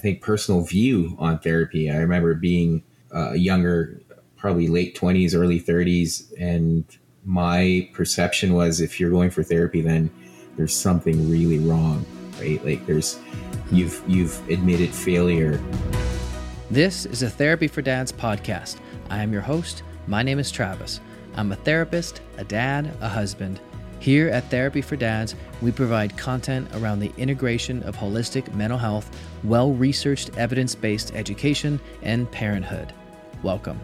think, personal view on therapy. I remember being uh, younger, probably late 20s, early 30s, and my perception was if you're going for therapy, then there's something really wrong, right? Like there's you've you've admitted failure. This is a Therapy for Dads podcast. I am your host. My name is Travis. I'm a therapist, a dad, a husband. Here at Therapy for Dads, we provide content around the integration of holistic mental health, well researched evidence based education, and parenthood. Welcome.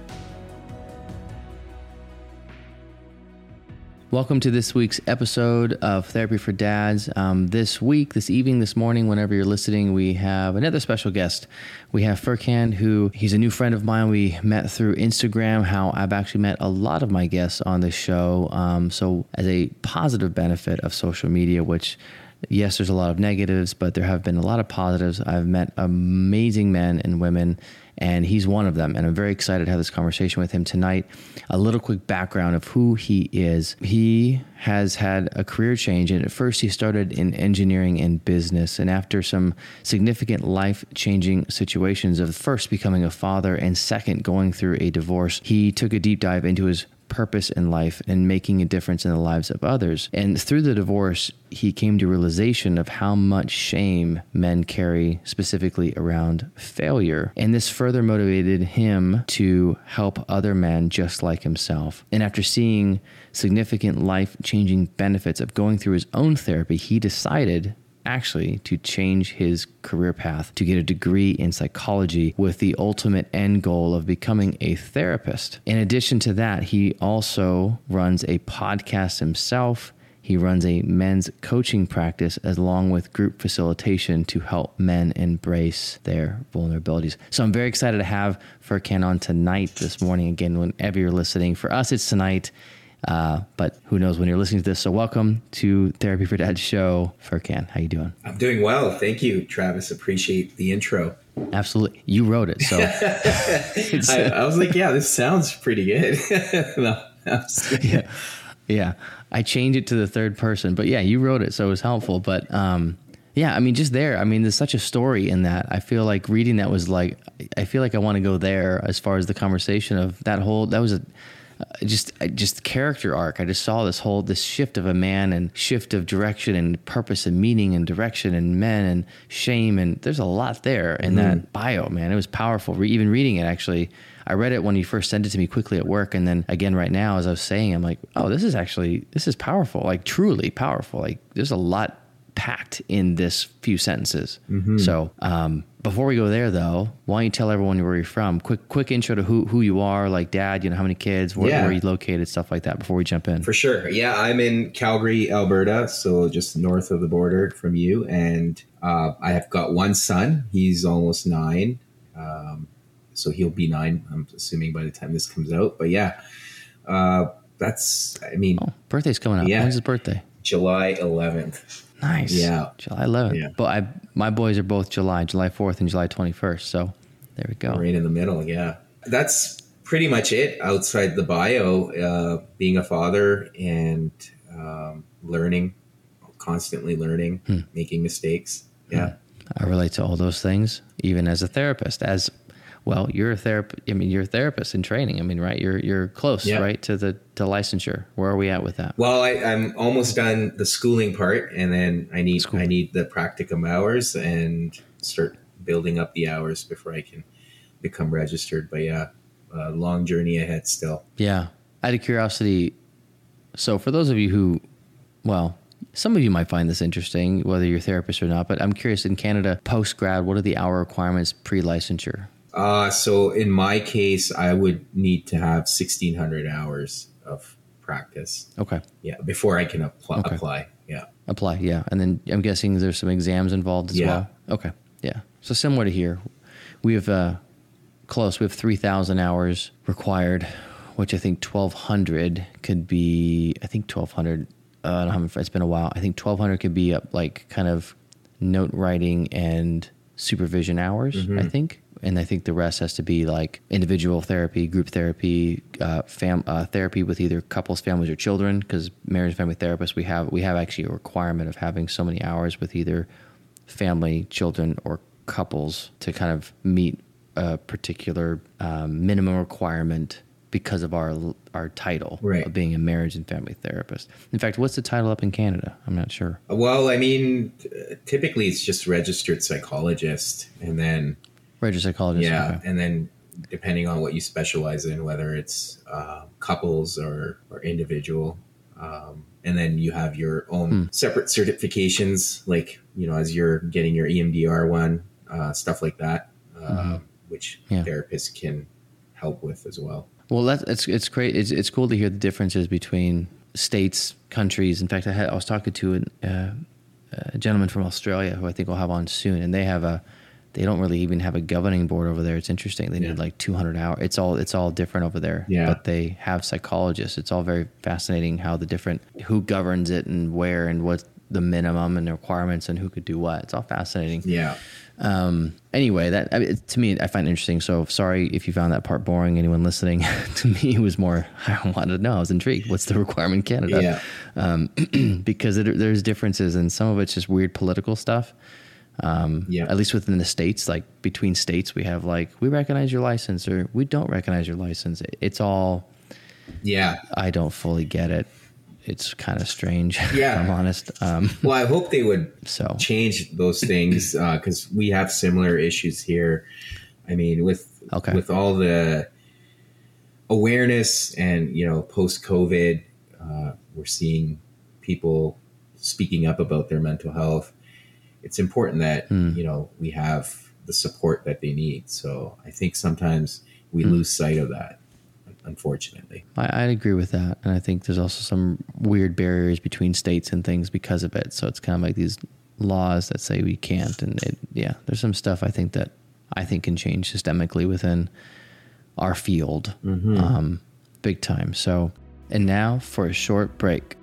Welcome to this week's episode of Therapy for Dads. Um, this week, this evening, this morning, whenever you're listening, we have another special guest. We have Furkan, who he's a new friend of mine. We met through Instagram. How I've actually met a lot of my guests on this show. Um, so, as a positive benefit of social media, which yes, there's a lot of negatives, but there have been a lot of positives. I've met amazing men and women and he's one of them. And I'm very excited to have this conversation with him tonight. A little quick background of who he is. He has had a career change, and at first he started in engineering and business. And after some significant life changing situations of first becoming a father and second going through a divorce, he took a deep dive into his purpose in life and making a difference in the lives of others. And through the divorce, he came to realization of how much shame men carry specifically around failure. And this further motivated him to help other men just like himself. And after seeing significant life changing benefits of going through his own therapy, he decided actually to change his career path to get a degree in psychology with the ultimate end goal of becoming a therapist. In addition to that, he also runs a podcast himself. He runs a men's coaching practice along with group facilitation to help men embrace their vulnerabilities. So I'm very excited to have Furkan on tonight, this morning. Again, whenever you're listening, for us, it's tonight. Uh, but who knows when you're listening to this? So welcome to Therapy for Dad show. Furkan, how you doing? I'm doing well, thank you, Travis. Appreciate the intro. Absolutely, you wrote it, so I, I, was like, yeah, this sounds pretty good. no, yeah, yeah. I changed it to the third person, but yeah, you wrote it, so it was helpful. But um, yeah, I mean, just there. I mean, there's such a story in that. I feel like reading that was like, I feel like I want to go there as far as the conversation of that whole. That was a just just character arc. I just saw this whole this shift of a man and shift of direction and purpose and meaning and direction and men and shame and there's a lot there in mm that bio. Man, it was powerful. Re- even reading it actually. I read it when you first sent it to me quickly at work, and then again right now as I was saying, I'm like, oh, this is actually this is powerful, like truly powerful. Like there's a lot packed in this few sentences. Mm-hmm. So um, before we go there, though, why don't you tell everyone where you're from? Quick, quick intro to who who you are, like dad. You know how many kids, where, yeah. where you located, stuff like that. Before we jump in, for sure. Yeah, I'm in Calgary, Alberta, so just north of the border from you, and uh, I have got one son. He's almost nine, um, so he'll be nine. I'm assuming by the time this comes out. But yeah, uh, that's. I mean, oh, birthday's coming up. Yeah, when's his birthday? July 11th. Nice. Yeah. July 11th. Yeah. But I, my boys are both July, July 4th and July 21st. So there we go. Right in the middle. Yeah. That's pretty much it outside the bio. Uh, being a father and um, learning, constantly learning, hmm. making mistakes. Yeah. Hmm. I relate to all those things, even as a therapist, as well, you're a therapist. I mean, you're a therapist in training. I mean, right? You're you're close, yeah. right, to the to licensure. Where are we at with that? Well, I, am almost done the schooling part, and then I need I need the practicum hours and start building up the hours before I can become registered. But yeah, a long journey ahead still. Yeah. Out of curiosity, so for those of you who, well, some of you might find this interesting, whether you're a therapist or not, but I'm curious in Canada, post grad, what are the hour requirements pre licensure? Uh, so in my case, I would need to have 1600 hours of practice. Okay. Yeah. Before I can apply. Okay. apply. Yeah. Apply. Yeah. And then I'm guessing there's some exams involved as yeah. well. Okay. Yeah. So similar to here, we have, uh, close. We have 3000 hours required, which I think 1200 could be, I think 1200, uh, I don't know, it's been a while. I think 1200 could be up like kind of note writing and supervision hours, mm-hmm. I think and I think the rest has to be like individual therapy, group therapy, uh, fam- uh, therapy with either couples, families, or children. Because marriage and family therapists, we have we have actually a requirement of having so many hours with either family, children, or couples to kind of meet a particular um, minimum requirement because of our our title Right. of being a marriage and family therapist. In fact, what's the title up in Canada? I'm not sure. Well, I mean, typically it's just registered psychologist, and then Registered psychologist. yeah, okay. and then depending on what you specialize in, whether it's uh, couples or or individual, um, and then you have your own Hmm. separate certifications, like you know, as you're getting your EMDR one, uh, stuff like that, uh, which Mm-hmm. Yeah. therapists can help with as well. Well, that's it's it's great. It's it's cool to hear the differences between states, countries. In fact, I had I was talking to an, uh, a gentleman from Australia who I think we'll have on soon, and they have a they don't really even have a governing board over there. It's interesting. They Yeah. need like 200 hours. It's all it's all different over there. Yeah. But they have psychologists. It's all very fascinating how the different who governs it and where and what the minimum and the requirements and who could do what. It's all fascinating. Yeah. Um, anyway, that I mean, to me, I find it interesting. So sorry if you found that part boring. Anyone listening to me it was more, I wanted to know. I was intrigued. What's the requirement in Canada? Yeah. Um, because it, there's differences and some of it's just weird political stuff. Um, Yeah. At least within the states, like between states, we have like, we recognize your license or we don't recognize your license. It's all, Yeah. I don't fully get it. It's kind of strange. Yeah. if I'm honest. Um, Well, I hope they would so change those things because we have similar issues here. I mean, with Okay. with all the awareness and you know post COVID, uh, we're seeing people speaking up about their mental health. It's important that Hmm. you know we have the support that they need. So I think sometimes we Hmm. lose sight of that, unfortunately. I, I'd agree with that, and I think there's also some weird barriers between states and things because of it. So it's kind of like these laws that say we can't, and it, yeah, there's some stuff I think that I think can change systemically within our field, um, big time. So, and now for a short break.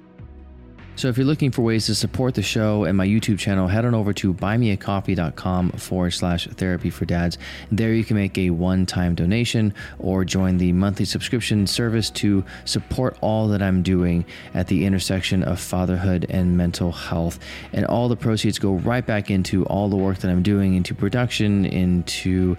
So if you're looking for ways to support the show and my YouTube channel, head on over to buymeacoffee.com forward slash therapy for dads. There you can make a one-time donation or join the monthly subscription service to support all that I'm doing at the intersection of fatherhood and mental health. And all the proceeds go right back into all the work that I'm doing into production, into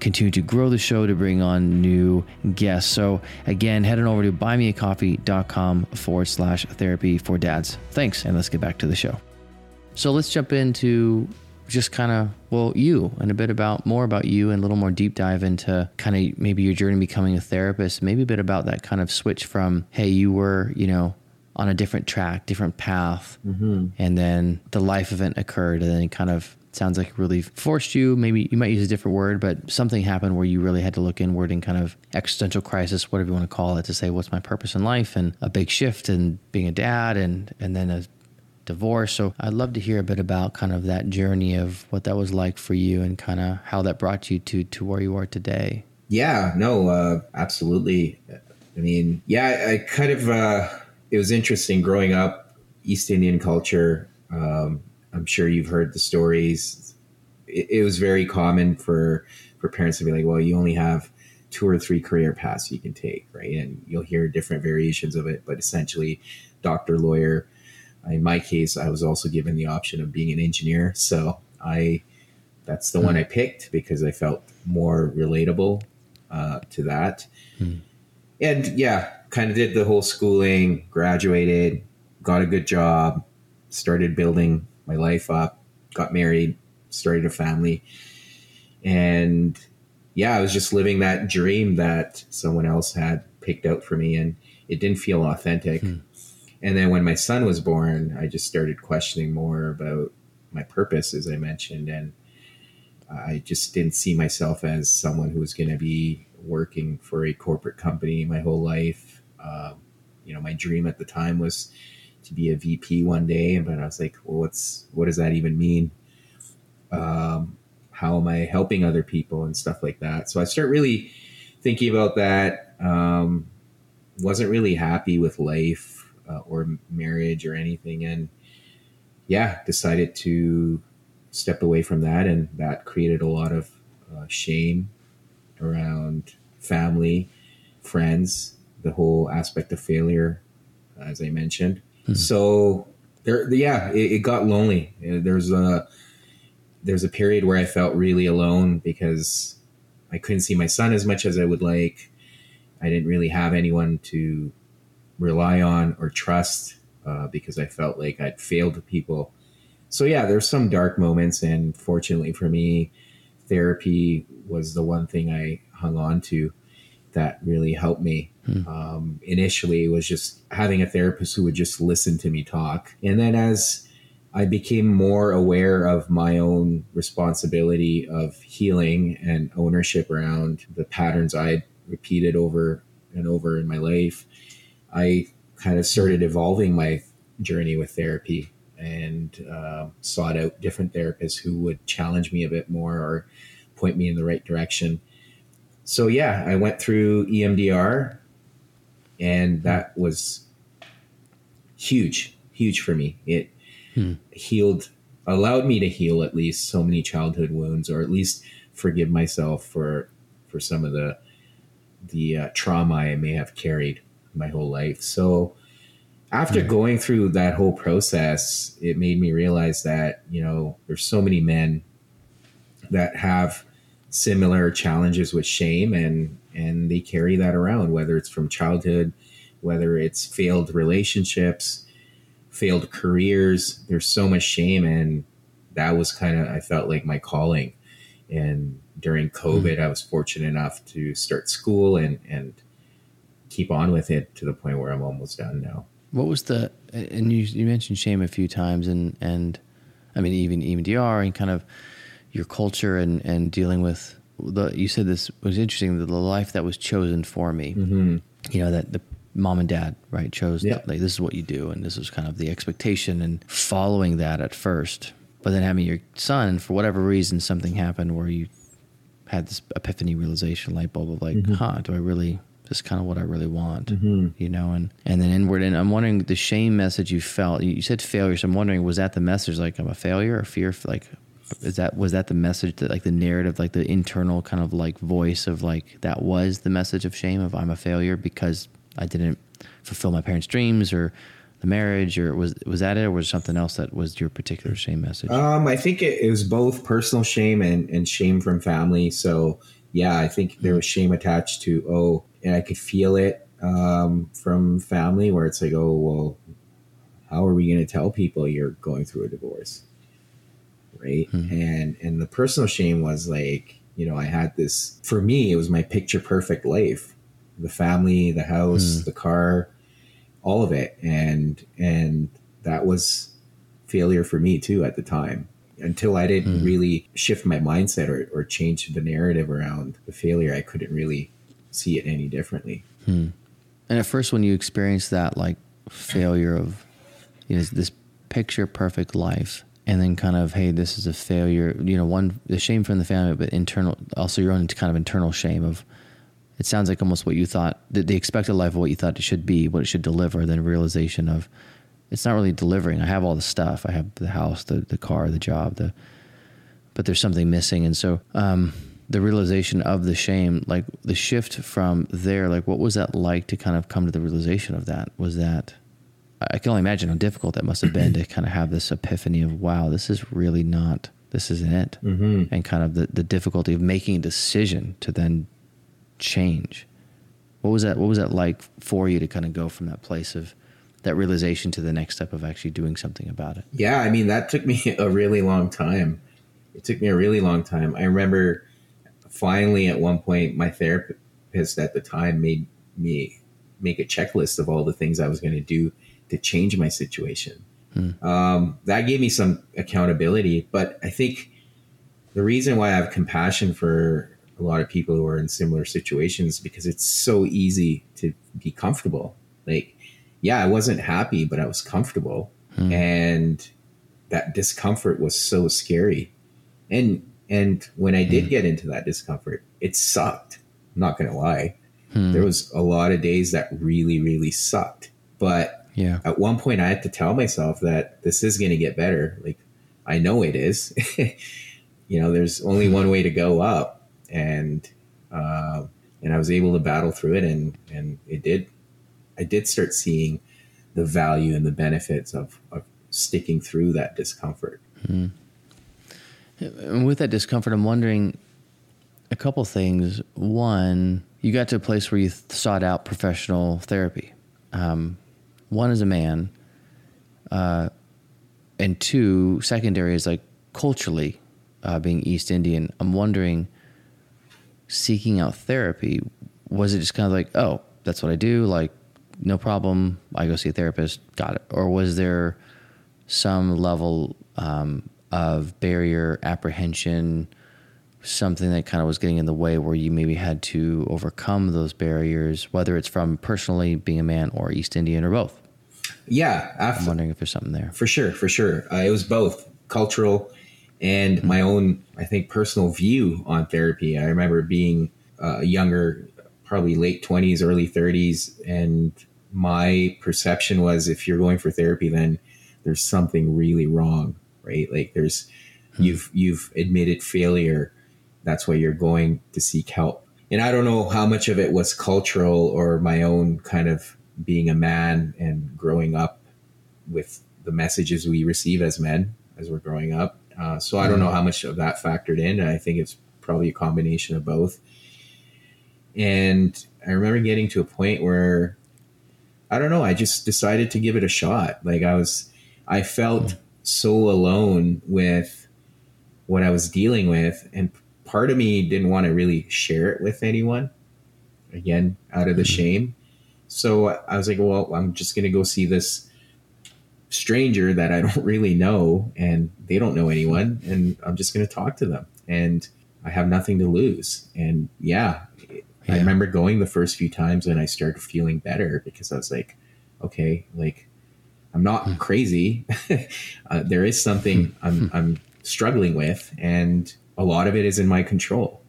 continue to grow the show to bring on new guests. So again, head on over to buymeacoffee.com forward slash therapy for dads. Thanks, and let's get back to the show. So let's jump into just kind of well you and a bit about more about you and a little more deep dive into kind of maybe your journey becoming a therapist maybe a bit about that kind of switch from hey you were you know on a different track different path mm-hmm. and then the life event occurred and then kind of sounds like it really forced you maybe you might use a different word but something happened where you really had to look inward and kind of existential crisis whatever you want to call it to say what's my purpose in life and a big shift in being a dad and and then a divorce. So I'd love to hear a bit about kind of that journey of what that was like for you and kind of how that brought you to to where you are today. Yeah, no, uh, absolutely. I mean, yeah, I kind of, uh, it was interesting growing up, East Indian culture. Um, I'm sure you've heard the stories. It, it was very common for, for parents to be like, well, you only have two or three career paths you can take, right? And you'll hear different variations of it, but essentially, doctor, lawyer. In my case, I was also given the option of being an engineer. So I, that's the one I picked because I felt more relatable uh, to that. And yeah, kind of did the whole schooling, graduated, got a good job, started building my life up, got married, started a family. And yeah, I was just living that dream that someone else had picked out for me, and it didn't feel authentic. And then when my son was born, I just started questioning more about my purpose, as I mentioned, and I just didn't see myself as someone who was going to be working for a corporate company my whole life. Um, you know, my dream at the time was to be a VP one day, but I was like, well, what's what does that even mean? Um, how am I helping other people and stuff like that? So I started really thinking about that. Um, wasn't really happy with life uh, or marriage or anything, and yeah, decided to step away from that, and that created a lot of uh, shame around family, friends, the whole aspect of failure, as I mentioned. So there, yeah, it, it got lonely. Uh, There's a there's a period where I felt really alone because I couldn't see my son as much as I would like. I didn't really have anyone to rely on or trust uh, because I felt like I'd failed people. So yeah, there's some dark moments, and fortunately for me, therapy was the one thing I hung on to that really helped me. Hmm. Um, initially, was just having a therapist who would just listen to me talk, and then as I became more aware of my own responsibility of healing and ownership around the patterns I repeated over and over in my life. I kind of started evolving my journey with therapy and uh, sought out different therapists who would challenge me a bit more or point me in the right direction. So, yeah, I went through EMDR, and that was huge, huge for me. It hmm. healed, allowed me to heal at least so many childhood wounds, or at least forgive myself for for some of the the uh, trauma I may have carried my whole life. So after mm-hmm. going through that whole process, it made me realize that, you know, there's so many men that have similar challenges with shame and and they carry that around whether it's from childhood, whether it's failed relationships, failed careers, there's so much shame and that was kind of I felt like my calling and during COVID, mm. I was fortunate enough to start school and and keep on with it to the point where I'm almost done now. What was the and you you mentioned shame a few times and and I mean even EMDR and kind of your culture and and dealing with the you said this was interesting the life that was chosen for me. Mm-hmm. You know that the mom and dad right chose yeah. like this is what you do and this was kind of the expectation and following that at first but then having your son for whatever reason something happened where you had this epiphany realization light bulb of like, mm-hmm. huh, do I really this is kind of what I really want, mm-hmm. you know, and and then inward. And I'm wondering the shame message you felt. You said failure, so I'm wondering was that the message like I'm a failure or fear? Like, is that was that the message that like the narrative, like the internal kind of like voice of like that was the message of shame of I'm a failure because I didn't fulfill my parents' dreams or the marriage, or was was that it, or was something else that was your particular shame message? Um, I think it, it was both personal shame and, and shame from family. So yeah, I think there was shame attached to oh, and I could feel it um, from family where it's like oh well, how are we going to tell people you're going through a divorce, right? Hmm. And and the personal shame was like you know I had this for me it was my picture perfect life, the family, the house, hmm. the car all of it and and that was failure for me too at the time until i didn't mm. really shift my mindset or, or change the narrative around the failure i couldn't really see it any differently and at first when you experienced that like failure of you know this picture perfect life and then kind of hey this is a failure you know one the shame from the family but internal also your own kind of internal shame of it sounds like almost what you thought the, the expected life of what you thought it should be, what it should deliver, then realization of it's not really delivering. I have all the stuff. I have the house, the the car, the job, the but there's something missing. And so um, the realization of the shame, like the shift from there, like what was that like to kind of come to the realization of that? Was that I can only imagine how difficult that must have been to kind of have this epiphany of wow, this is really not this isn't it, mm-hmm. and kind of the the difficulty of making a decision to then change. What was that? What was that like for you to kind of go from that place of that realization to the next step of actually doing something about it? Yeah, I mean that took me a really long time. It took me a really long time. I remember finally at one point my therapist at the time made me make a checklist of all the things I was going to do to change my situation. Hmm. Um, that gave me some accountability, but I think the reason why I have compassion for a lot of people who are in similar situations because it's so easy to be comfortable. Like, yeah, I wasn't happy, but I was comfortable. Hmm. And that discomfort was so scary. And and when I did hmm. get into that discomfort, it sucked. I'm not gonna lie. Hmm. There was a lot of days that really, really sucked. But yeah. at one point I had to tell myself that this is gonna get better. Like I know it is. you know, there's only one way to go up and uh, and I was able to battle through it, and and it did. I did start seeing the value and the benefits of, of sticking through that discomfort. Mm-hmm. And with that discomfort, I'm wondering a couple things. One, you got to a place where you sought out professional therapy. Um, one as a man, uh, and two, secondary is like culturally, uh, being East Indian. I'm wondering, seeking out therapy, was it just kind of like, oh, that's what I do, like no problem, I go see a therapist, got it, or was there some level um, of barrier, apprehension, something that kind of was getting in the way where you maybe had to overcome those barriers, whether it's from personally being a man or East Indian or both? Yeah. I'm wondering if there's something there. For sure, for sure. Uh, it was both cultural and mm-hmm. my own, I think, personal view on therapy. I remember being uh, younger, probably late 20s, early 30s, and my perception was if you're going for therapy, then there's something really wrong, right? Like there's hmm. you've you've admitted failure. That's why you're going to seek help. And I don't know how much of it was cultural or my own kind of being a man and growing up with the messages we receive as men as we're growing up. Uh, so I don't know hmm. how much of that factored in. I think it's probably a combination of both. And I remember getting to a point where I don't know, I just decided to give it a shot. Like I was I felt mm. so alone with what I was dealing with. And part of me didn't want to really share it with anyone, again, out of the mm-hmm. shame. So I was like, well, I'm just going to go see this stranger that I don't really know and they don't know anyone. And I'm just going to talk to them. And I have nothing to lose. And yeah, yeah, I remember going the first few times and I started feeling better because I was like, okay, like I'm not hmm. crazy. uh, there is something hmm. I'm, hmm. I'm struggling with, and a lot of it is in my control.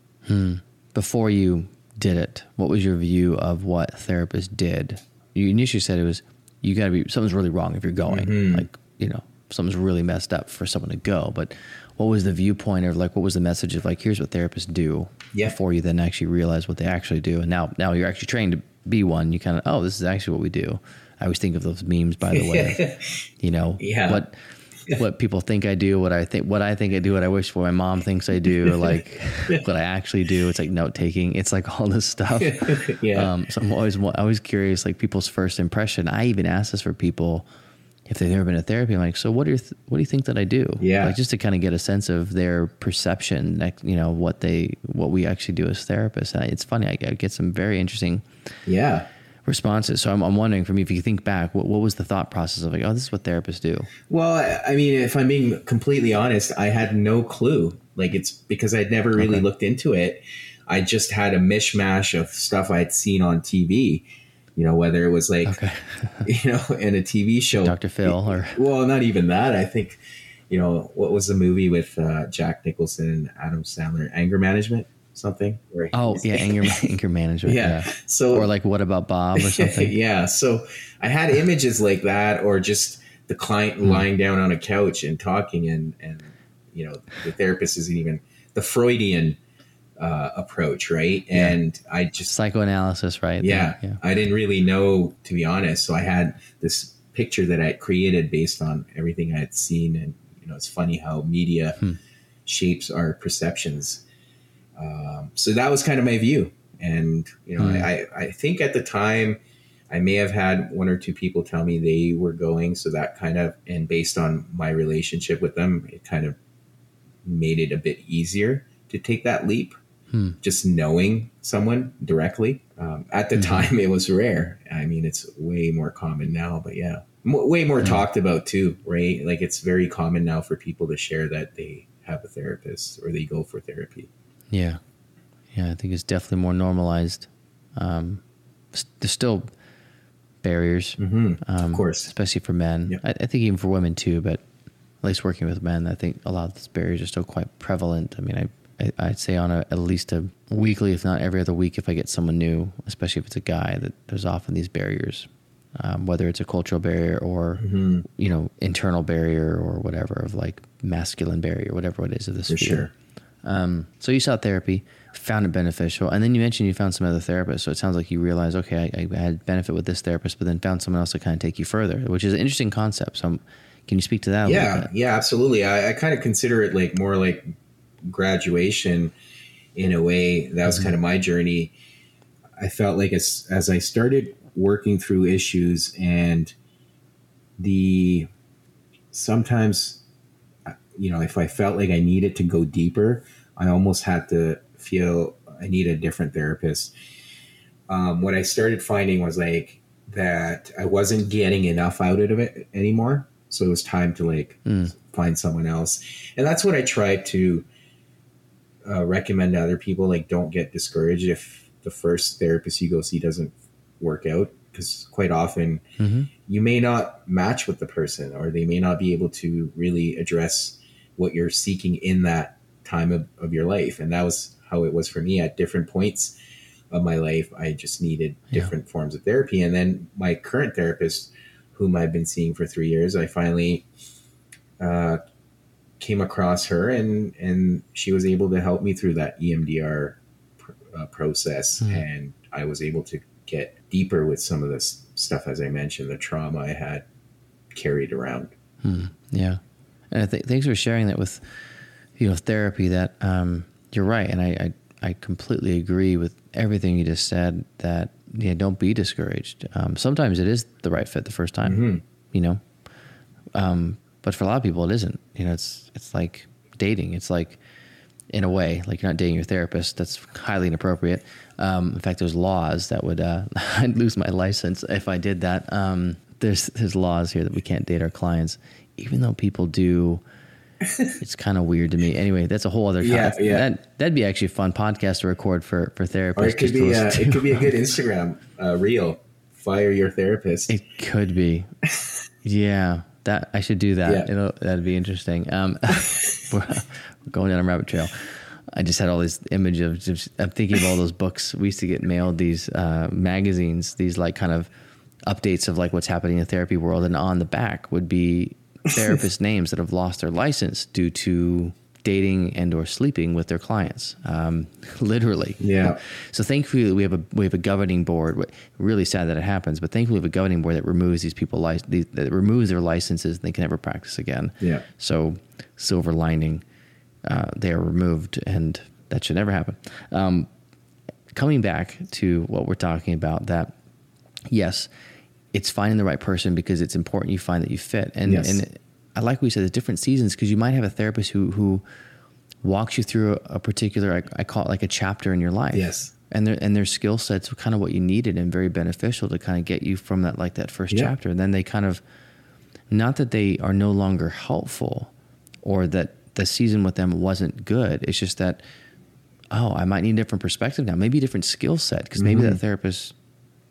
Before you did it, what was your view of what therapists did? You initially said it was you got to be something's really wrong if you're going. Mm-hmm. Like you know something's really messed up for someone to go. But what was the viewpoint or like what was the message of like here's what therapists do yeah. before you then actually realize what they actually do, and now now you're actually trained to be one. You kind of oh this is actually what we do. I always think of those memes, by the way. you know, yeah. what what people think I do, what I think, what I think I do, what I wish for my mom thinks I do, like what I actually do. It's like note taking. It's like all this stuff. yeah. Um, so I'm always always curious, like people's first impression. I even ask this for people if they've never been to therapy. I'm like, so what do you th- what do you think that I do? Yeah. Like just to kind of get a sense of their perception, like, you know, what they what we actually do as therapists. And it's funny. I, I get some very interesting. Yeah responses. So I'm, I'm wondering from you, if you think back, what, what was the thought process of like, oh, this is what therapists do? Well, I mean, if I'm being completely honest, I had no clue. Like it's because I'd never really okay. looked into it. I just had a mishmash of stuff I'd seen on TV. You know, whether it was like, okay. you know, in a TV show, Dr. Phil, or well, not even that. I think, you know, what was the movie with uh, Jack Nicholson and Adam Sandler? Anger Management something. oh yeah, anger anger management. Yeah. yeah. So or like what about Bob or something? yeah. So I had images like that, or just the client mm. lying down on a couch and talking, and and you know the therapist isn't even the Freudian uh, approach, right? Yeah. And I just psychoanalysis, right? Yeah, yeah. I didn't really know to be honest, so I had this picture that I created based on everything I had seen, and you know, it's funny how media. Hmm. shapes our perceptions um, so that was kind of my view. And, you know, mm. I, I think at the time I may have had one or two people tell me they were going. So that kind of, and based on my relationship with them, it kind of made it a bit easier to take that leap. Hmm. Just knowing someone directly. Um, at the mm time, it was rare. I mean, it's way more common now, but yeah, M- way more mm talked about too, right? Like it's very common now for people to share that they have a therapist or they go for therapy. Yeah, yeah, I think it's definitely more normalized. Um, there's still barriers, mm-hmm. um, of course, especially for men. Yep. I, I, think even for women too, but at least working with men, I think a lot of these barriers are still quite prevalent. I mean, I, I would say on a, at least a weekly, if not every other week, if I get someone new, especially if it's a guy, that there's often these barriers. Um, whether it's a cultural barrier or mm-hmm. you know internal barrier or whatever of like masculine barrier, whatever it is of this. For sure. Um, so you sought therapy, found it beneficial, and then you mentioned you found some other therapists. So it sounds like you realized, okay, I, I had benefit with this therapist, but then found someone else to kind of take you further, which is an interesting concept. So I'm Can you speak to that? yeah, yeah, absolutely. I, I kind of consider it like more like graduation in a way. That was Mm-hmm. kind of my journey. I felt like as as I started working through issues and the sometimes uh, you know if I felt like I needed to go deeper, I almost had to feel I need a different therapist. Um, what I started finding was like that I wasn't getting enough out of it anymore, so it was time to like Mm. find someone else, and that's what I tried to uh, recommend to other people. Like, don't get discouraged if the first therapist you go see doesn't work out, because quite often hmm you may not match with the person or they may not be able to really address what you're seeking in that time of, of your life. And that was how it was for me. At different points of my life i just needed Yeah. different forms of therapy. And then my current therapist whom i've been seeing for three years i finally uh, came across her and and she was able to help me through that emdr pr- uh, process. Hmm. and i was able to get deeper with some of this stuff as i mentioned the trauma i had carried around. Yeah, and I think thanks for sharing that with you know therapy. That um, you're right, and I, I I completely agree with everything you just said. That yeah, don't be discouraged. Um, sometimes it is the right fit the first time, Mhm. you know, um, but for a lot of people it isn't. You know, it's it's like dating. It's like in a way, like you're not dating your therapist. That's highly inappropriate. Um, in fact, there's laws that would uh, I'd lose my license if I did that. Um, there's there's laws here that we can't date our clients, even though people do. It's kind of weird to me. Anyway, that's a whole other. Yeah, yeah. That that'd be actually a fun podcast to record for for therapists. or it could be uh, it could be a good instagram uh, reel fire your therapist It could be. Yeah, that I should do that. Yeah. It'll, that'd be interesting. Um, we're we're going down a rabbit trail. I just had all these image of just, I'm thinking of all those books we used to get mailed these uh, magazines, these like kind of updates of like what's happening in the therapy world, and on the back would be therapist names that have lost their license due to dating and or sleeping with their clients. Um, literally, Yeah. so thankfully we have a we have a governing board. Really sad that it happens, but thankfully we have a governing board that removes these people lic- these, that removes their licenses. and They can never practice again. Yeah. So silver lining, uh, they are removed, and that should never happen. Um, coming back to what we're talking about, that yes, it's finding the right person because it's important you find that you fit. And Yes. and I like what you said, there's different seasons because you might have a therapist who who walks you through a, a particular I, I call it like a chapter in your life. Yes. And their and their skill sets were kind of what you needed and very beneficial to kind of get you from that like that first Yeah. chapter. And then they kind of not that they are no longer helpful or that the season with them wasn't good. It's just that oh, I might need a different perspective now, maybe a different skill set because maybe that mm-hmm. therapist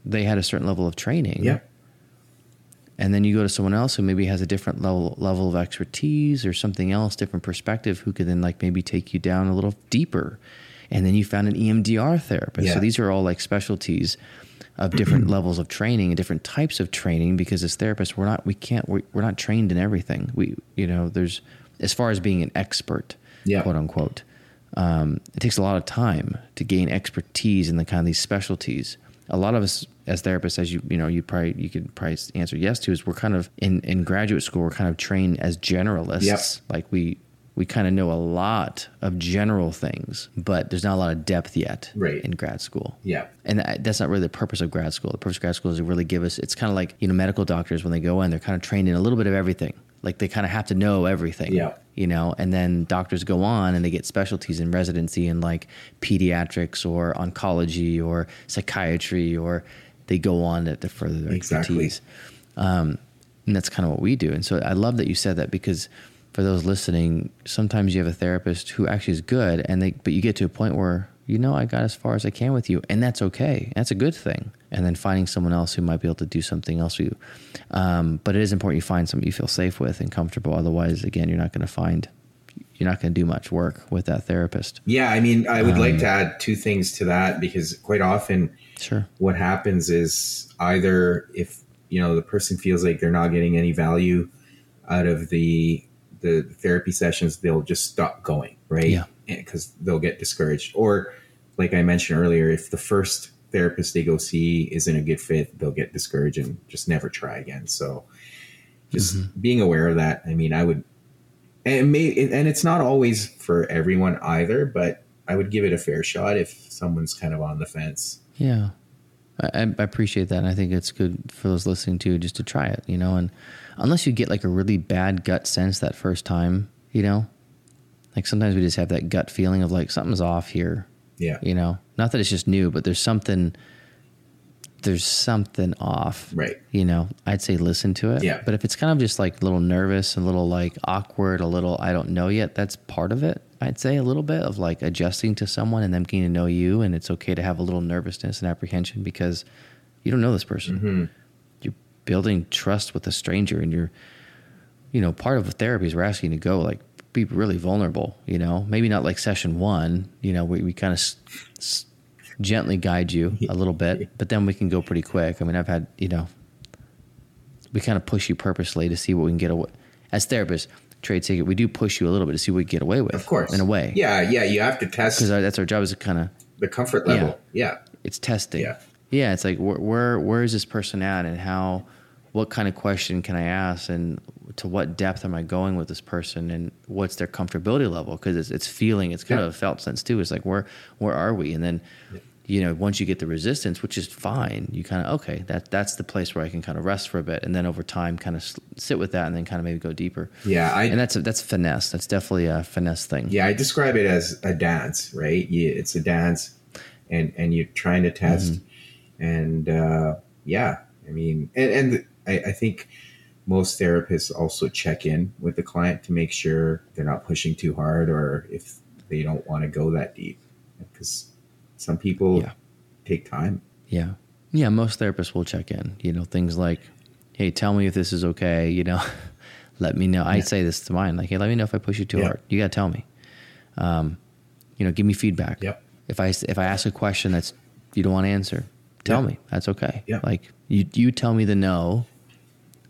they had a certain level of training. yeah And then you go to someone else who maybe has a different level level of expertise or something else, different perspective, who could then like maybe take you down a little deeper. And then you found an EMDR therapist. So these are all like specialties of different levels of training and different types of training because as therapists we're not we can't we're, we're not trained in everything. We you know there's as far as being an expert, Yeah. quote unquote. Um, it takes a lot of time to gain expertise in the kind of these specialties. A lot of us as therapists, as you you know, you probably you could probably answer yes to, is we're kind of in in graduate school, we're kind of trained as generalists. Yep. Like we we kind of know a lot of general things, but there's not a lot of depth yet Right. in grad school. yeah And that, that's not really the purpose of grad school. The purpose of grad school is to really give us, it's kind of like, you know, medical doctors, when they go in, they're kind of trained in a little bit of everything. Like they kind of have to know everything. Yeah. You know, and then doctors go on and they get specialties in residency in like pediatrics or oncology or psychiatry, or they go on to, to further their Exactly. expertise. Um, and that's kind of what we do. And so I love that you said that because for those listening, sometimes you have a therapist who actually is good, and they but you get to a point where you know I got as far as I can with you, and that's okay. That's a good thing. And then finding someone else who might be able to do something else for you. Um, but it is important you find someone you feel safe with and comfortable. Otherwise, again, you're not going to find you're not going to do much work with that therapist. yeah i mean i would Um, like to add two things to that because quite often Sure. what happens is either if you know the person feels like they're not getting any value out of the the therapy sessions they'll just stop going right Yeah. because they'll get discouraged or like i mentioned earlier if the first therapist they go see isn't a good fit they'll get discouraged and just never try again so just mm-hmm. being aware of that. I mean, I would, and may, and it's not always for everyone either, but I would give it a fair shot if someone's kind of on the fence. Yeah. I, I appreciate that. And I think it's good for those listening to just to try it, you know, and unless you get like a really bad gut sense that first time, you know, like sometimes we just have that gut feeling of like something's off here. Yeah. You know, not that it's just new, but there's something there's something off. Right. You know, I'd say listen to it. Yeah. But if it's kind of just like a little nervous, a little like awkward, a little I don't know yet, that's part of it. I'd say a little bit of like adjusting to someone and them getting to know you. And it's okay to have a little nervousness and apprehension because you don't know this person. Mm-hmm. You're building trust with a stranger and you're, you know, part of the therapy is we're asking you to go like be really vulnerable, you know, maybe not like session one, you know, we, we kind of s- s- gently guide you a little bit, but then we can go pretty quick. I mean, I've had, you know, we kind of push you purposely to see what we can get away. As therapists, trade secret, we do push you a little bit to see what we get away with. Of course. In a way. Yeah, yeah. You have to test. Because that's our job is to kind of. The comfort level. Yeah. yeah. It's testing. Yeah. Yeah. It's like, where, where, where is this person at and how, what kind of question can I ask and to what depth am I going with this person and what's their comfortability level? Because it's, it's feeling, it's kind yeah. of a felt sense too. It's like, where, where are we? And then, yeah you know, once you get the resistance, which is fine, you kind of okay, that that's the place where I can kind of rest for a bit, and then over time, kind of sit with that, and then kind of maybe go deeper. Yeah, I, and that's a, that's finesse. That's definitely a finesse thing. Yeah, I describe it as a dance, right? You, it's a dance, and and you're trying to test, mm-hmm. and uh, yeah, I mean, and and I, I think most therapists also check in with the client to make sure they're not pushing too hard or if they don't want to go that deep because some people yeah. take time. Yeah. Yeah. Most therapists will check in, you know, things like, Hey, tell me if this is okay. You know, let me know. Yeah. I say this to mine, like, Hey, let me know if I push you too yeah. hard. You got to tell me, um, you know, give me feedback. Yep. If I, if I ask a question that's, you don't want to answer, tell me that's okay. Yeah. Like you, you tell me the no,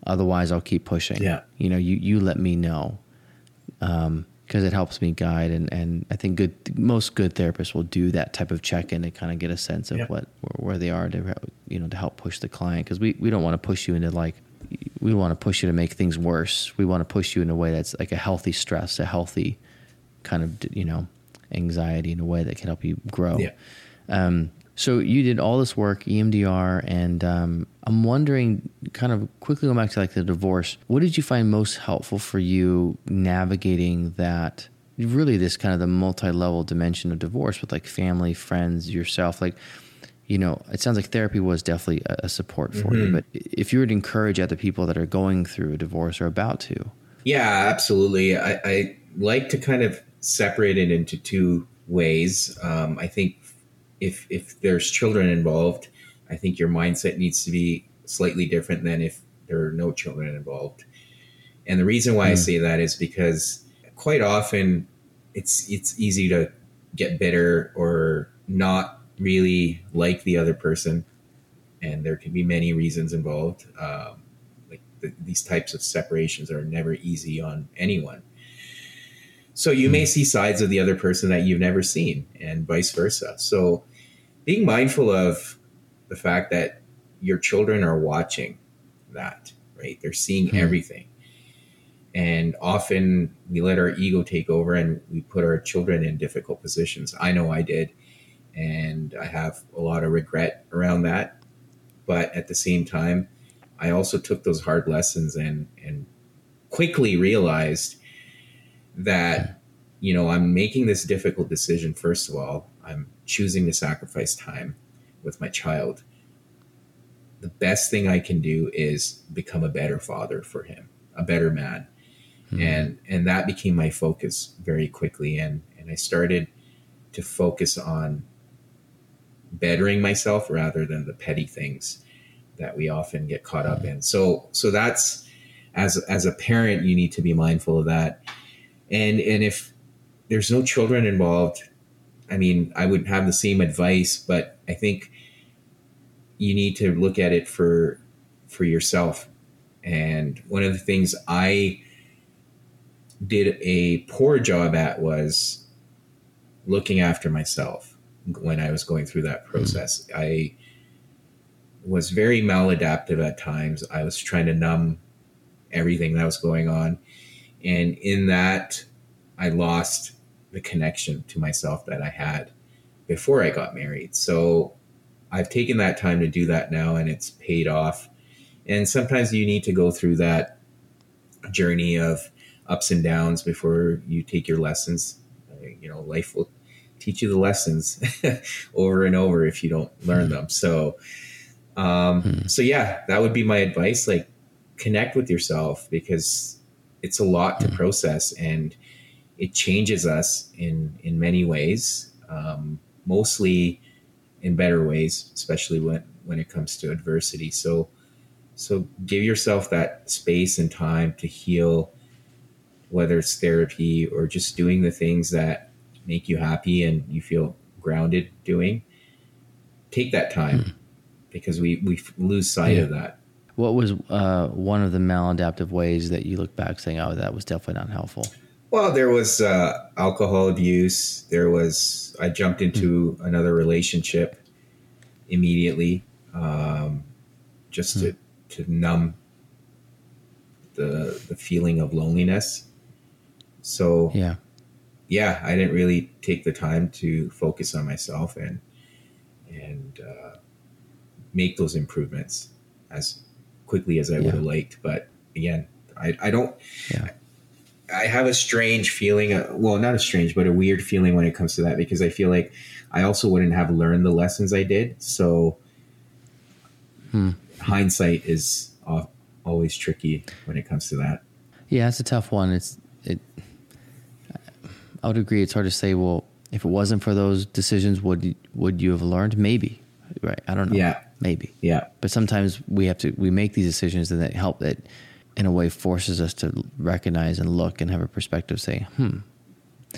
otherwise I'll keep pushing. Yeah. You know, you, you let me know. Um, because it helps me guide and, and I think good most good therapists will do that type of check in to kind of get a sense of what where they are to you know to help push the client because we, we don't want to push you into like we want to push you to make things worse we want to push you in a way that's like a healthy stress a healthy kind of you know anxiety in a way that can help you grow yeah. um, so you did all this work, EMDR, and um, I'm wondering, kind of quickly going back to like the divorce. What did you find most helpful for you navigating that? Really, this kind of the multi-level dimension of divorce with like family, friends, yourself. Like, you know, it sounds like therapy was definitely a, support for mm-hmm. you. But if you would encourage other people that are going through a divorce or about to, yeah, absolutely. I, I like to kind of separate it into two ways. Um, I think if if there's children involved, I think your mindset needs to be slightly different than if there are no children involved. And the reason why mm. I hmm. say that is because quite often it's it's easy to get bitter or not really like the other person, and there can be many reasons involved. Um, like the, these types of separations are never easy on anyone. So you may hmm. see sides of the other person that you've never seen, and vice versa. So being mindful of the fact that your children are watching that, right? They're seeing hmm. everything. And often we let our ego take over and we put our children in difficult positions. I know I did. And I have a lot of regret around that. But at the same time, I also took those hard lessons and, and quickly realized that you know i'm making this difficult decision first of all i'm choosing to sacrifice time with my child. The best thing i can do is become a better father for him a better man. Mm-hmm. and and that became my focus very quickly. And and i started to focus on bettering myself rather than the petty things that we often get caught up in. So so that's as as a parent you need to be mindful of that and and if there's no children involved i mean i would have the same advice but i think you need to look at it for for yourself and one of the things i did a poor job at was looking after myself when i was going through that process mm-hmm. i was very maladaptive at times i was trying to numb everything that was going on. And in that, I lost the connection to myself that I had before I got married. So I've taken that time to do that now and it's paid off. And sometimes you need to go through that journey of ups and downs before you take your lessons. You know, life will teach you the lessons over and over if you don't learn them. So, um, hmm. so yeah, that would be my advice. Like, connect with yourself because it's a lot to hmm. process and it changes us in in many ways. Um, mostly in better ways, especially when when it comes to adversity. So, so give yourself that space and time to heal, whether it's therapy or just doing the things that make you happy and you feel grounded doing, take that time mm. because we, we lose sight yeah. of that. What was uh, one of the maladaptive ways that you look back saying, oh, that was definitely not helpful? Well, there was uh, alcohol abuse. There was, I jumped into mm. another relationship immediately um, just mm. to, to numb the, the feeling of loneliness. So, yeah yeah, I didn't really take the time to focus on myself and and uh, make those improvements as quickly as I yeah. would have liked. But again, I, I don't. Yeah. I have a strange feeling. Uh, well, not a strange, but a weird feeling when it comes to that because I feel like I also wouldn't have learned the lessons I did. So hmm. hindsight is always tricky when it comes to that. Yeah, it's a tough one. It's it I would agree. It's hard to say. Well, if it wasn't for those decisions, would would you have learned? Maybe, right? I don't know. Yeah, maybe. Yeah. But sometimes we have to we make these decisions, and that help that in a way forces us to recognize and look and have a perspective. Say, hmm.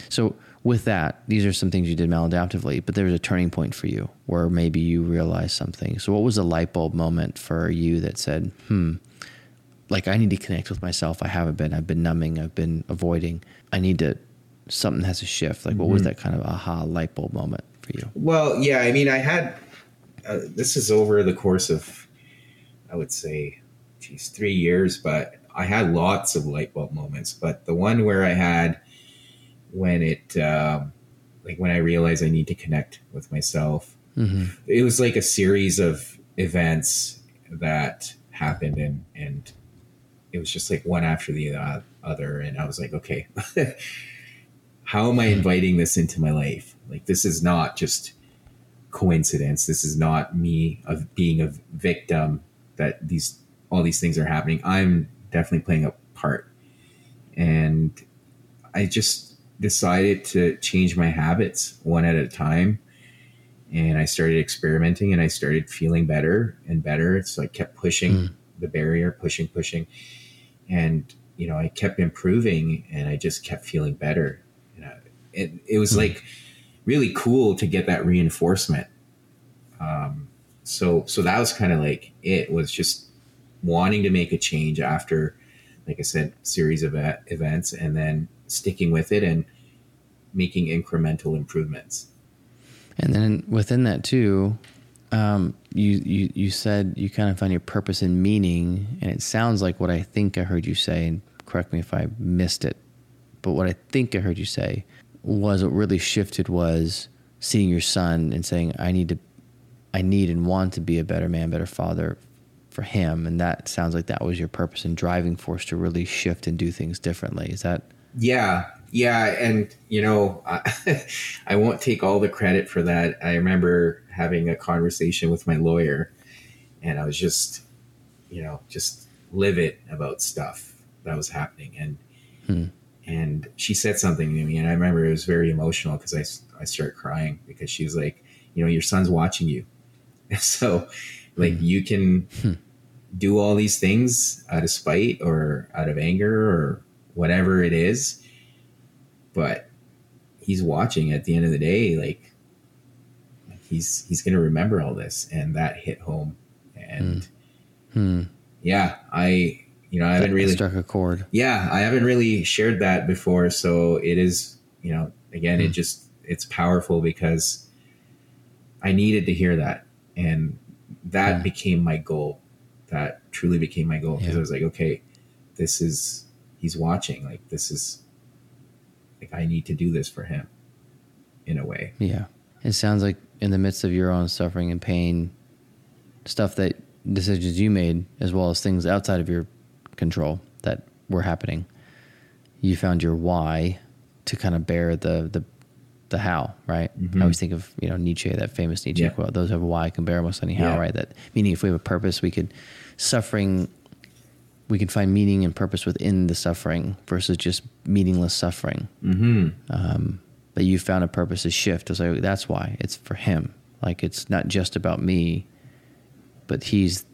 So with that, these are some things you did maladaptively, but there was a turning point for you where maybe you realized something. So what was the light bulb moment for you that said, hmm, like I need to connect with myself. I haven't been. I've been numbing. I've been avoiding. I need to something has to shift? Like, what mm-hmm. was that kind of aha light bulb moment for you? Well, yeah, I mean, I had uh, this is over the course of, I would say, geez, three years, but I had lots of light bulb moments. But the one where I had when it, um, like, when I realized I need to connect with myself, mm-hmm. it was like a series of events that happened, and and it was just like one after the uh, other, and I was like, okay. how am I inviting this into my life? Like, this is not just coincidence. This is not me of being a victim that these all these things are happening. I'm definitely playing a part, and I just decided to change my habits one at a time. And I started experimenting, and I started feeling better and better. So I kept pushing mm. the barrier, pushing, pushing, and you know I kept improving, and I just kept feeling better it, it was mm like really cool to get that reinforcement. Um, so so that was kind of like it was just wanting to make a change after, like I said, series of events, and then sticking with it and making incremental improvements. And then within that too, um, you, you you said you kind of find your purpose and meaning, and it sounds like what I think I heard you say. And correct me if I missed it, but what I think I heard you say was what really shifted was seeing your son and saying, I need to, I need and want to be a better man, better father for him. And that sounds like that was your purpose and driving force to really shift and do things differently. Is that? Yeah. Yeah. And, you know, I, I won't take all the credit for that. I remember having a conversation with my lawyer and I was just, you know, just livid about stuff that was happening. And, hmm and she said something to me and i remember it was very emotional because I, I started crying because she was like you know your son's watching you so like mm-hmm. you can hmm. do all these things out of spite or out of anger or whatever it is but he's watching at the end of the day like he's he's gonna remember all this and that hit home and hmm. yeah i you know, I haven't really struck a chord. Yeah, I haven't really shared that before, so it is, you know, again, mm. it hmm. just it's powerful because I needed to hear that, and that yeah. became my goal. That truly became my goal because yeah. I was like, okay, this is he's watching. Like this is like I need to do this for him in a way. Yeah. It sounds like in the midst of your own suffering and pain, stuff that decisions you made, as well as things outside of your control that were happening, you found your why to kind of bear the the the how, right? Mm-hmm. I always think of you know Nietzsche, that famous Nietzsche Yeah. quote: "Those who have a why can bear almost any how." Yeah. Right? That meaning, if we have a purpose, we could suffering. We can find meaning and purpose within the suffering versus just meaningless suffering. Mm-hmm. Um, but you found a purpose to shift. It's like that's why it's for him. Like it's not just about me, but he's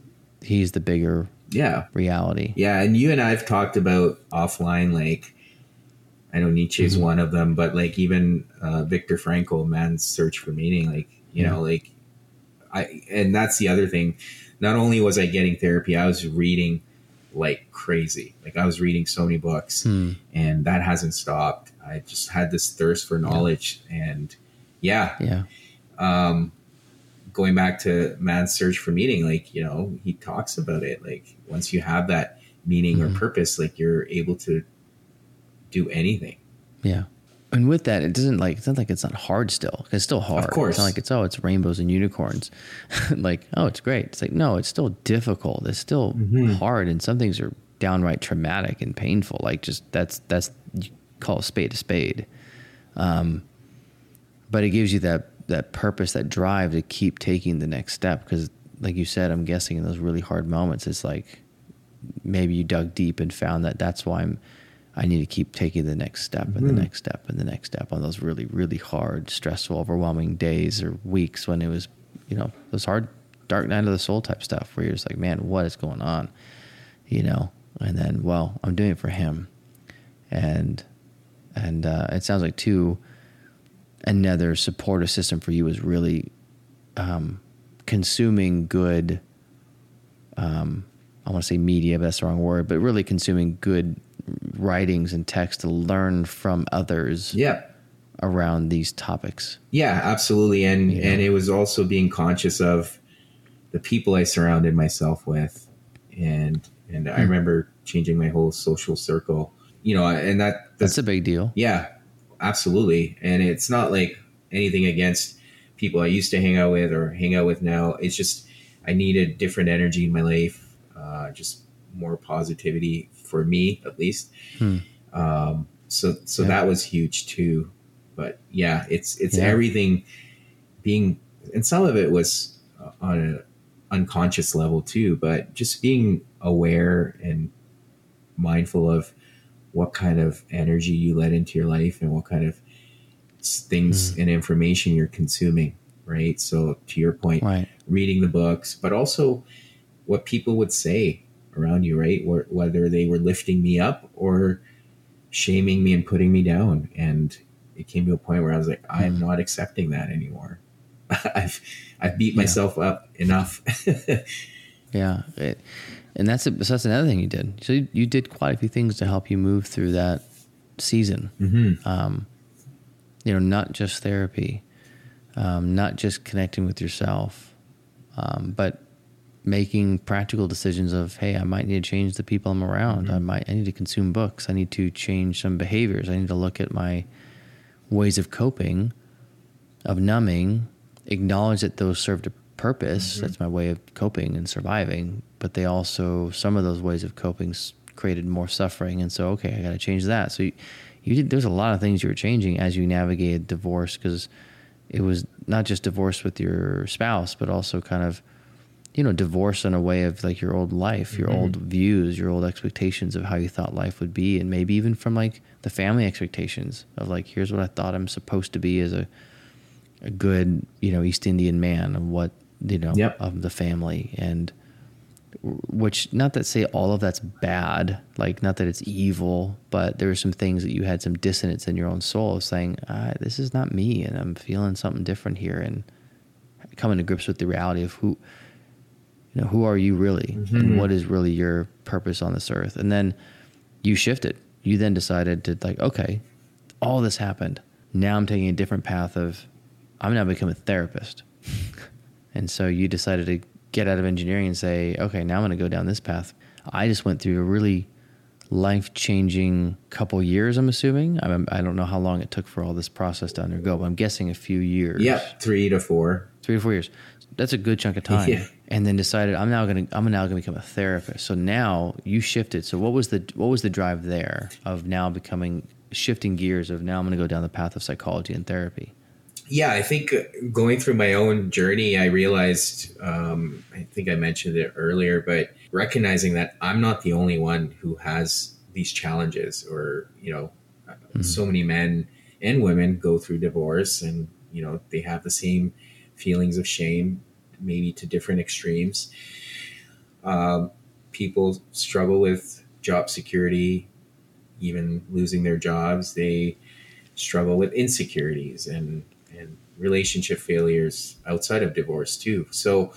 he's the bigger Yeah. reality. Yeah, and you and I've talked about offline, like I know Nietzsche is Mhm. one of them, but like even uh, Viktor Frankl, Man's Search for Meaning, like you Yeah. know, like I and that's the other thing. Not only was I getting therapy, I was reading like crazy. Like I was reading so many books, Hmm. and that hasn't stopped. I just had this thirst for knowledge, and yeah, Yeah. um, going back to man's search for meaning, like you know, he talks about it. Like once you have that meaning Mhm. or purpose, like you're able to do anything. Yeah. And with that, it doesn't like it's not like it's not hard still. It's still hard. Of course. It's not like it's oh, it's rainbows and unicorns. like, oh, it's great. It's like, no, it's still difficult. It's still Mhm. hard and some things are downright traumatic and painful. Like just that's that's you call a spade a spade. Um but it gives you that that purpose, that drive to keep taking the next step. Because like you said, I'm guessing in those really hard moments, it's like maybe you dug deep and found that that's why I'm I need to keep taking the next step and the Mhm. next step and the next step on those really, really hard, stressful, overwhelming days or weeks when it was, you know, those hard, dark night of the soul type stuff where you're just like, man, what is going on? You know? And then, well, I'm doing it for him. And, and uh, it sounds like, too, another supportive system for you is really um, consuming good um, I want to say media, but that's the wrong word, but really consuming good writings and text to learn from others Yeah, around these topics. yeah, absolutely. And and it was also being conscious of the people I surrounded myself with, and and I Hmm. remember changing my whole social circle. You know, and that That's a big deal. Yeah, absolutely. And it's not like anything against people I used to hang out with or hang out with now. It's just I needed different energy in my life, uh, just more positivity for me at least. Hmm. Um, so so Yeah. that was huge too. But yeah, it's it's Yeah. everything being, and some of it was uh, on an unconscious level too. But just being aware and mindful of what kind of energy you let into your life and what kind of things Hmm. and information you're consuming right so to your point Right. reading the books but also what people would say around you right whether they were lifting me up or shaming me and putting me down and it came to a point where i was like i'm not accepting that anymore i've i've beat Yeah. myself up enough Yeah. It, and that's, a, so that's another thing you did. So you, you did quite a few things to help you move through that season. hmm Um, you know, not just therapy, um, not just connecting with yourself, um, but making practical decisions of, hey, I might need to change the people I'm around. I might, I need to consume books. I need to change some behaviors. I need to look at my ways of coping, of numbing, acknowledge that those served a purpose. That's my way of coping and surviving. But they also, some of those ways of coping s- created more suffering. And so, okay, I got to change that. So you, you did, there's a lot of things you were changing as you navigated divorce because it was not just divorce with your spouse, but also kind of, you know, divorce in a way of like your old life, your Mhm. old views, your old expectations of how you thought life would be. And maybe even from like the family expectations of like, here's what I thought I'm supposed to be as a, a good, you know, East Indian man of what, you know, Yep. of the family. And which, not that say all of that's bad, like not that it's evil, but there are some things that you had some dissonance in your own soul of saying, ah, this is not me. And I'm feeling something different here. And coming to grips with the reality of who, you know, who are you really Mhm. and what is really your purpose on this earth? And then you shifted. You then decided to like, okay, all this happened. Now I'm taking a different path of I'm now becoming a therapist. and so you decided to get out of engineering and say, okay, now I'm going to go down this path. I just went through a really life changing couple years. I'm assuming. I, I don't know how long it took for all this process to undergo, but I'm guessing a few years. Yeah, three to four. three to four years. That's a good chunk of time. Yeah. And then decided I'm now gonna I'm now gonna become a therapist. So now you shifted. So what was the what was the drive there of now becoming shifting gears of now I'm gonna go down the path of psychology and therapy. Yeah, I think going through my own journey, I realized, um, I think I mentioned it earlier, but recognizing that I'm not the only one who has these challenges, or, you know, so many men and women go through divorce and, you know, they have the same feelings of shame, maybe to different extremes. Um, people struggle with job security, even losing their jobs. They struggle with insecurities and relationship failures outside of divorce too. So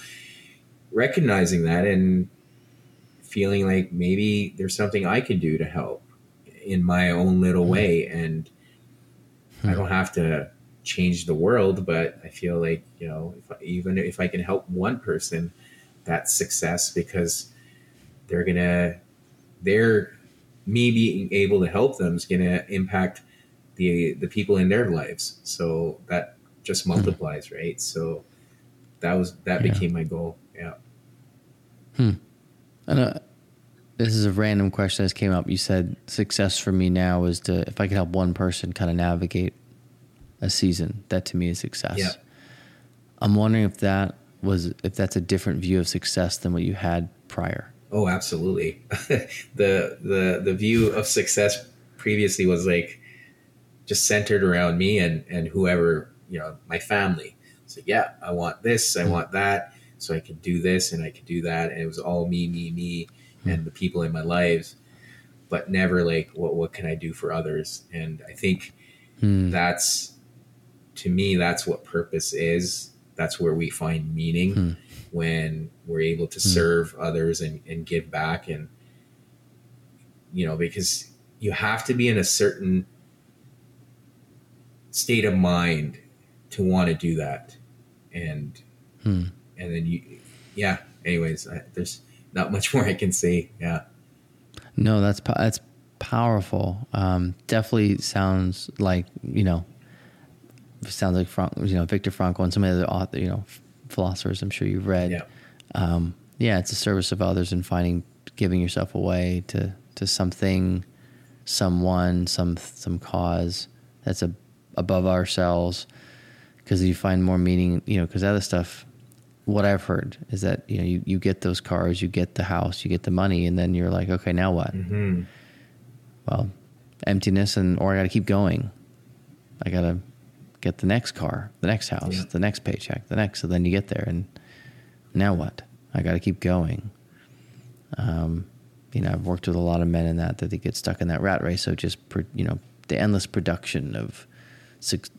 recognizing that and feeling like maybe there's something I can do to help in my own little hmm. way and I don't have to change the world, but I feel like, you know, if I, even if I can help one person, that's success because they're going to they're me being able to help them is going to impact the the people in their lives. So that just multiplies, right? So that was that Yeah. became my goal. Yeah. And uh, this is a random question that came up. You said success for me now is to if I could help one person kind of navigate a season, that to me is success. Yeah. I'm wondering if that was if that's a different view of success than what you had prior. Oh, absolutely. the the the view of success previously was like just centered around me and and whoever you know my family. So yeah, I want this, I want that, so I could do this and I could do that, and it was all me, me, me, and the people in my lives, but never like what what can I do for others? And I think Hmm. that's to me that's what purpose is. That's where we find meaning Hmm. when we're able to serve others and, and give back and you know because you have to be in a certain state of mind to want to do that and Hmm. and then you yeah anyways I, there's not much more i can say yeah No, that's that's powerful. Um, definitely sounds like you know, sounds like Frank, you know Viktor Frankl and some of the other author, you know philosophers. I'm sure you've read. yeah Um, yeah, it's a service of others and finding giving yourself away to to something, someone, some some cause that's a, above ourselves. Because you find more meaning, you know. Because other stuff, what I've heard is that you know you, you get those cars, you get the house, you get the money, and then you're like, okay, now what? hmm well, emptiness and or I got to keep going. I got to get the next car, the next house, Yeah. the next paycheck, the next. So then you get there, and now what? I got to keep going. Um, you know, I've worked with a lot of men in that that they get stuck in that rat race So just you know the endless production of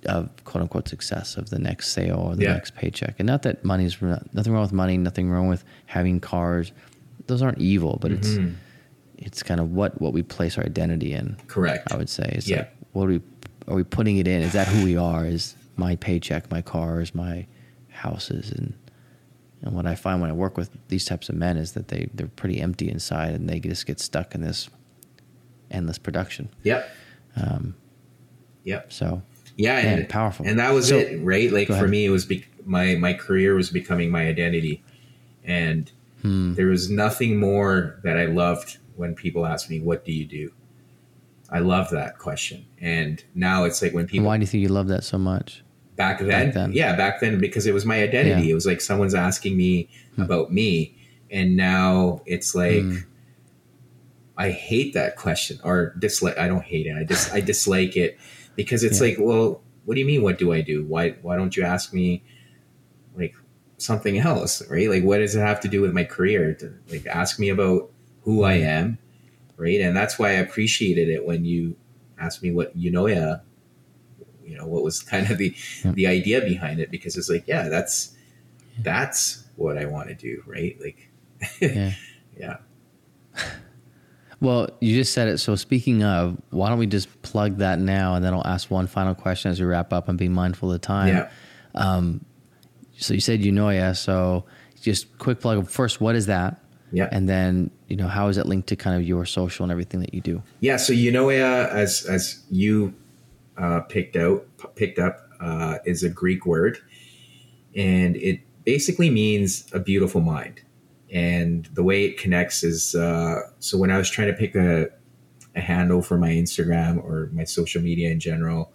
of quote unquote success of the next sale or the Yeah. next paycheck. And not that money's nothing wrong with money, nothing wrong with having cars. Those aren't evil, but it's Mhm. it's kind of what what we place our identity in. correct I would say it's Yeah. like what are we are we putting it in? Is that who we are? Is my paycheck, my cars, my houses, and and what I find when I work with these types of men is that they they're pretty empty inside and they just get stuck in this endless production. yep Um, yep so yeah Man, and powerful. and that was So- it right like for me it was be- my my career was becoming my identity and hmm, there was nothing more that i loved when people ask me what do you do i love that question and now it's like when people why do you think you love that so much? back then, Back then. yeah back then because it was my identity Yeah. it was like someone's asking me Hmm. about me and now it's like Hmm. i hate that question or dislike i don't hate it i just i dislike it because it's Yeah. like well what do you mean what do i do? Why why don't you ask me like something else right? Like what does it have to do with my career to, like ask me about who i mm-hmm. am right? And that's why i appreciated it when you asked me what you know yeah you know what was kind of the Yeah. the idea behind it. Because it's like yeah that's that's what i want to do right? Like Yeah. yeah Well, you just said it. So speaking of, why don't we just plug that now, and then I'll ask one final question as we wrap up and be mindful of the time. yeah Um, so you said Eunoia. So just quick plug. First, what is that? Yeah. And then, you know, how is it linked to kind of your social and everything that you do? Yeah. So Eunoia, as as you uh, picked out picked up, uh, is a Greek word, and it basically means a beautiful mind. And the way it connects is uh, so when I was trying to pick a a handle for my Instagram or my social media in general.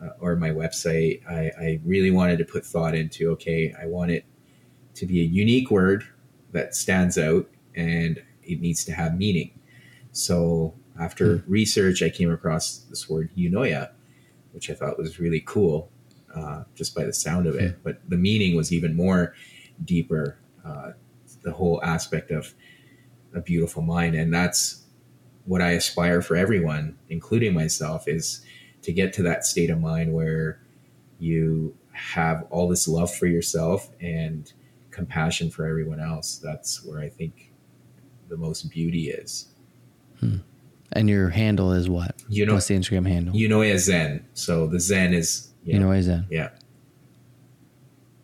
Uh, or my website, I, I really wanted to put thought into okay, I want it to be a unique word that stands out and it needs to have meaning. So after hmm. research, I came across this word eunoia, which I thought was really cool uh, just by the sound of it. Hmm. But the meaning was even more deeper. The whole aspect of a beautiful mind, and that's what I aspire for everyone, including myself, is to get to that state of mind where you have all this love for yourself and compassion for everyone else. That's where I think the most beauty is. Hmm. And your handle is what? You know, what's the Instagram handle? You know, as Zen. So the Zen is you know, as Zen. Yeah.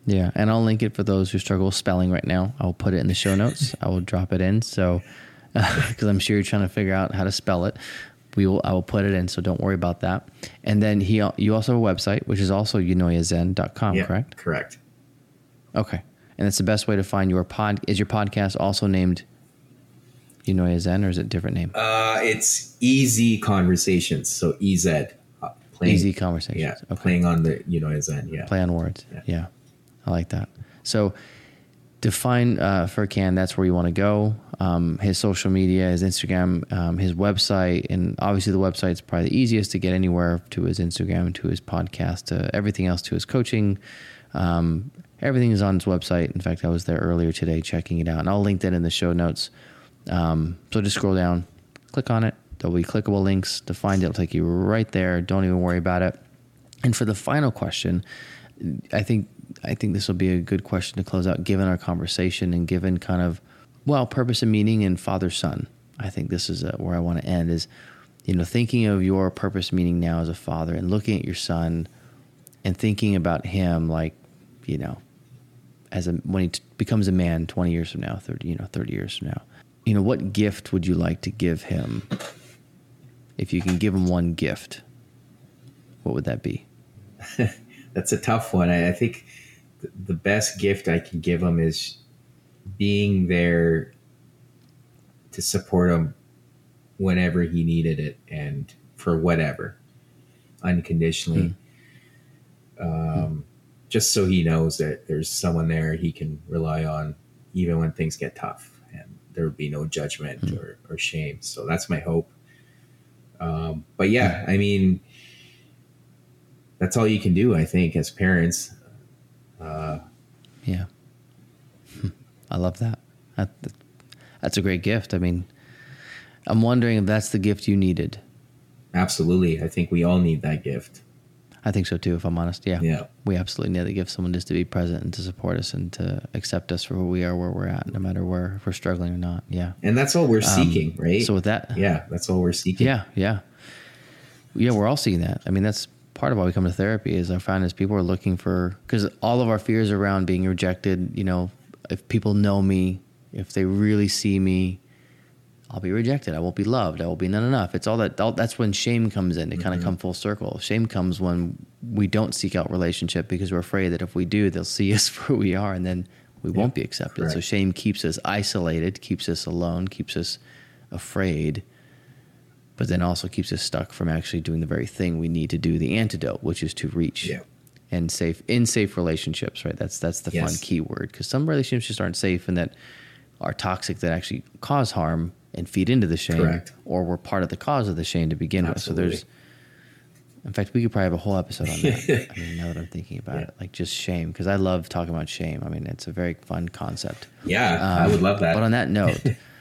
Yeah, and I'll link it for those who struggle with spelling right now. I'll put it in the show notes. I will drop it in. So, because uh, I'm sure you're trying to figure out how to spell it, we will. I will put it in. So don't worry about that. And then he, you also have a website, which is also eunoiazen.com, yeah, correct? Correct. Okay and it's the best way to find your pod. Is your podcast also named Eunoia Zen, or is it a different name? Uh, it's Easy Conversations, so EZ. Uh, playing, Easy Conversations. Yeah, okay. playing on the Eunoia Zen. Yeah, play on words. Yeah, yeah. I like that. So define uh, Furkan. That's where you want to go. Um, his social media, his Instagram, um, his website, and obviously the website is probably the easiest to get anywhere to his Instagram, to his podcast, to everything else, to his coaching. Um, Everything is on his website. In fact, I was there earlier today checking it out, and I'll link that in the show notes. Um, so just scroll down, click on it. There'll be clickable links to find it. It'll take you right there. Don't even worry about it. And for the final question, I think I think this will be a good question to close out, given our conversation and given kind of well purpose and meaning and father son. I think this is uh, where I want to end. Is you know thinking of your purpose meaning now as a father and looking at your son and thinking about him like you know as a when he t- becomes a man 20 years from now 30 you know 30 years from now you know what gift would you like to give him if you can give him one gift what would that be that's a tough one. I, I think the best gift i can give him is being there to support him whenever he needed it and for whatever unconditionally. Mm. um, mm just so he knows that there's someone there he can rely on even when things get tough and there would be no judgment mm-hmm. or, or, shame. So that's my hope. Um, but yeah i mean that's all you can do i think as parents uh, yeah i love that. that that's a great gift i mean i'm wondering if that's the gift you needed absolutely i think we all need that gift I think so too, if I'm honest. Yeah. Yeah. We absolutely need to gift. someone just to be present and to support us and to accept us for who we are, where we're at, no matter where if we're struggling or not. Yeah. And that's all we're um, seeking, um, right? So with that, yeah, that's all we're seeking. Yeah. Yeah. Yeah. We're all seeing that. I mean, that's part of why we come to therapy is I find is people are looking for, because all of our fears around being rejected, you know, if people know me, if they really see me, I'll be rejected. I won't be loved. I will be not enough. It's all that. All, that's when shame comes in. It mm-hmm. kind of come full circle. Shame comes when we don't seek out relationship because we're afraid that if we do, they'll see us for who we are, and then we yeah, won't be accepted. Correct. So shame keeps us isolated, keeps us alone, keeps us afraid, but then also keeps us stuck from actually doing the very thing we need to do, the antidote, which is to reach. Yeah. And safe in safe relationships, right? That's that's the yes. fun key word because some relationships just aren't safe and that are toxic that actually cause harm and feed into the shame, Correct. or we're part of the cause of the shame to begin Absolutely. with. So there's, in fact, we could probably have a whole episode on that. I mean, now that I'm thinking about yeah. it, like just shame, because I love talking about shame. I mean, it's a very fun concept. Yeah, um, I would love that. But on that note,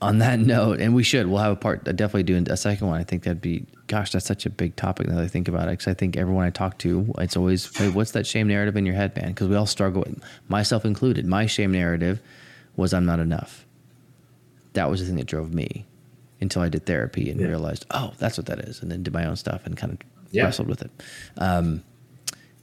on that note, and we should, we'll have a part, definitely do a second one. I think that'd be, gosh, that's such a big topic now that I think about it. Because I think everyone I talk to, it's always, hey, what's that shame narrative in your head, man? Because we all struggle, with, myself included. My shame narrative was I'm not enough that was the thing that drove me until I did therapy and yeah. realized, oh, that's what that is, and then did my own stuff and kind of yeah. wrestled with it. Um,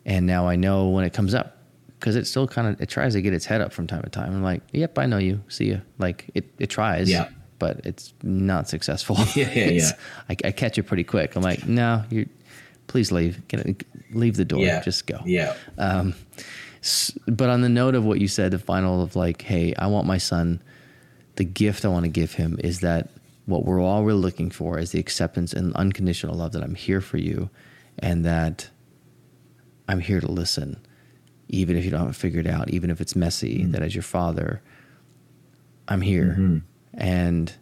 and now I know when it comes up because it still kind of it tries to get its head up from time to time. I'm like, yep, I know you. See you. Like it it tries. Yeah. But it's not successful. Yeah, yeah, yeah. I, I catch it pretty quick. I'm like, no, you, please leave. Get it, leave the door. Yeah. Just go. Yeah. Um, s- But on the note of what you said, the final of like, hey, I want my son. The gift I want to give him is that what we're all really looking for is the acceptance and unconditional love that I'm here for you, and that I'm here to listen, even if you don't have it figured out, even if it's messy. Mm-hmm. That as your father, I'm here, and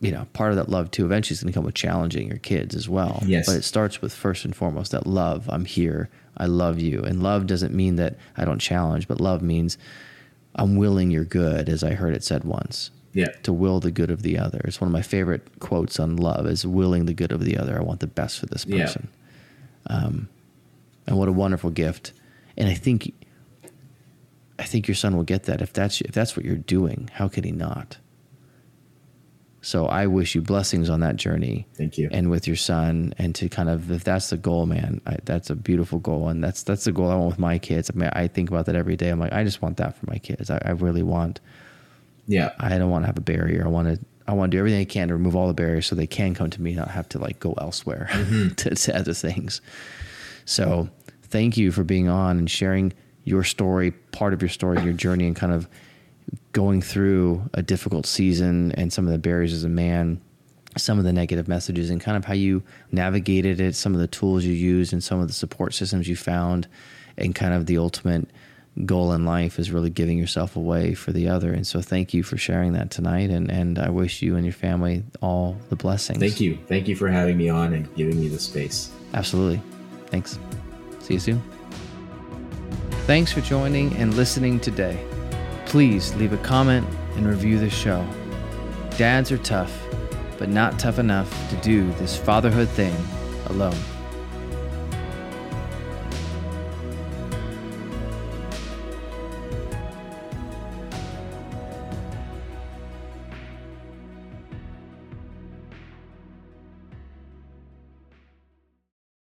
you know, part of that love too eventually is going to come with challenging your kids as well. Yes. But it starts with first and foremost that love. I'm here. I love you. And love doesn't mean that I don't challenge, but love means I'm willing your good, as I heard it said once. Yeah. To will the good of the other. It's one of my favorite quotes on love is willing the good of the other. I want the best for this Yeah. person. Um, and what a wonderful gift. And I think I think your son will get that if that's if that's what you're doing. How could he not? So I wish you blessings on that journey. Thank you. And with your son, and to kind of if that's the goal, man, I, that's a beautiful goal, and that's that's the goal I want with my kids. I mean, I think about that every day. I'm like, I just want that for my kids. I, I really want. Yeah. I don't want to have a barrier. I want to. I want to do everything I can to remove all the barriers so they can come to me, not have to like go elsewhere mm-hmm. to, to other things. So, thank you for being on and sharing your story, part of your story, your journey, and kind of going through a difficult season and some of the barriers as a man, some of the negative messages, and kind of how you navigated it, some of the tools you used, and some of the support systems you found, and kind of the ultimate goal in life is really giving yourself away for the other. And so, thank you for sharing that tonight. And, and I wish you and your family all the blessings. Thank you. Thank you for having me on and giving me the space. Absolutely. Thanks. See you soon. Thanks for joining and listening today. Please leave a comment and review the show. Dads are tough, but not tough enough to do this fatherhood thing alone.